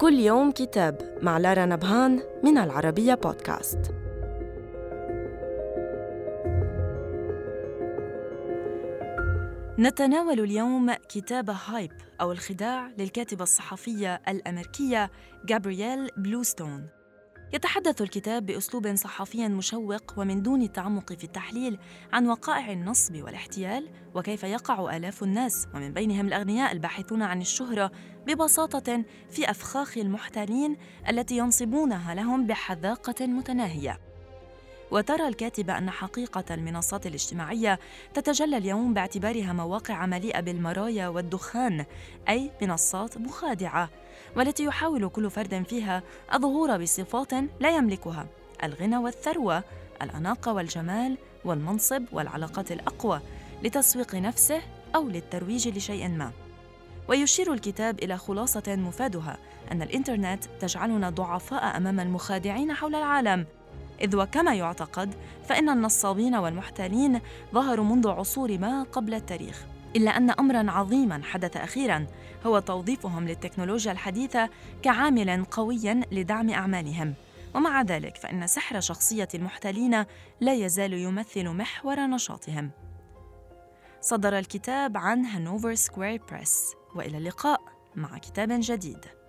كل يوم كتاب مع لارا نبهان من العربية بودكاست. نتناول اليوم كتاب هايب أو الخداع للكاتبة الصحفية الأمريكية جابرييل بلوستون. يتحدث الكتاب بأسلوب صحفي مشوق ومن دون التعمق في التحليل عن وقائع النصب والاحتيال وكيف يقع آلاف الناس ومن بينهم الأغنياء الباحثون عن الشهرة ببساطة في أفخاخ المحتالين التي ينصبونها لهم بحذاقة متناهية. وترى الكاتبة أن حقيقة المنصات الاجتماعية تتجلى اليوم باعتبارها مواقع مليئة بالمرايا والدخان أي منصات مخادعة والتي يحاول كل فرد فيها الظهور بصفات لا يملكها الغنى والثروة الأناقة والجمال والمنصب والعلاقات الأقوى لتسويق نفسه أو للترويج لشيء ما. ويشير الكتاب إلى خلاصة مفادها أن الإنترنت تجعلنا ضعفاء أمام المخادعين حول العالم. إذ وكما يعتقد فإن النصابين والمحتالين ظهروا منذ عصور ما قبل التاريخ إلا أن أمرا عظيما حدث أخيرا هو توظيفهم للتكنولوجيا الحديثة كعامل قوي لدعم أعمالهم. ومع ذلك فإن سحر شخصية المحتالين لا يزال يمثل محور نشاطهم. صدر الكتاب عن Hanover Square Press وإلى اللقاء مع كتاب جديد.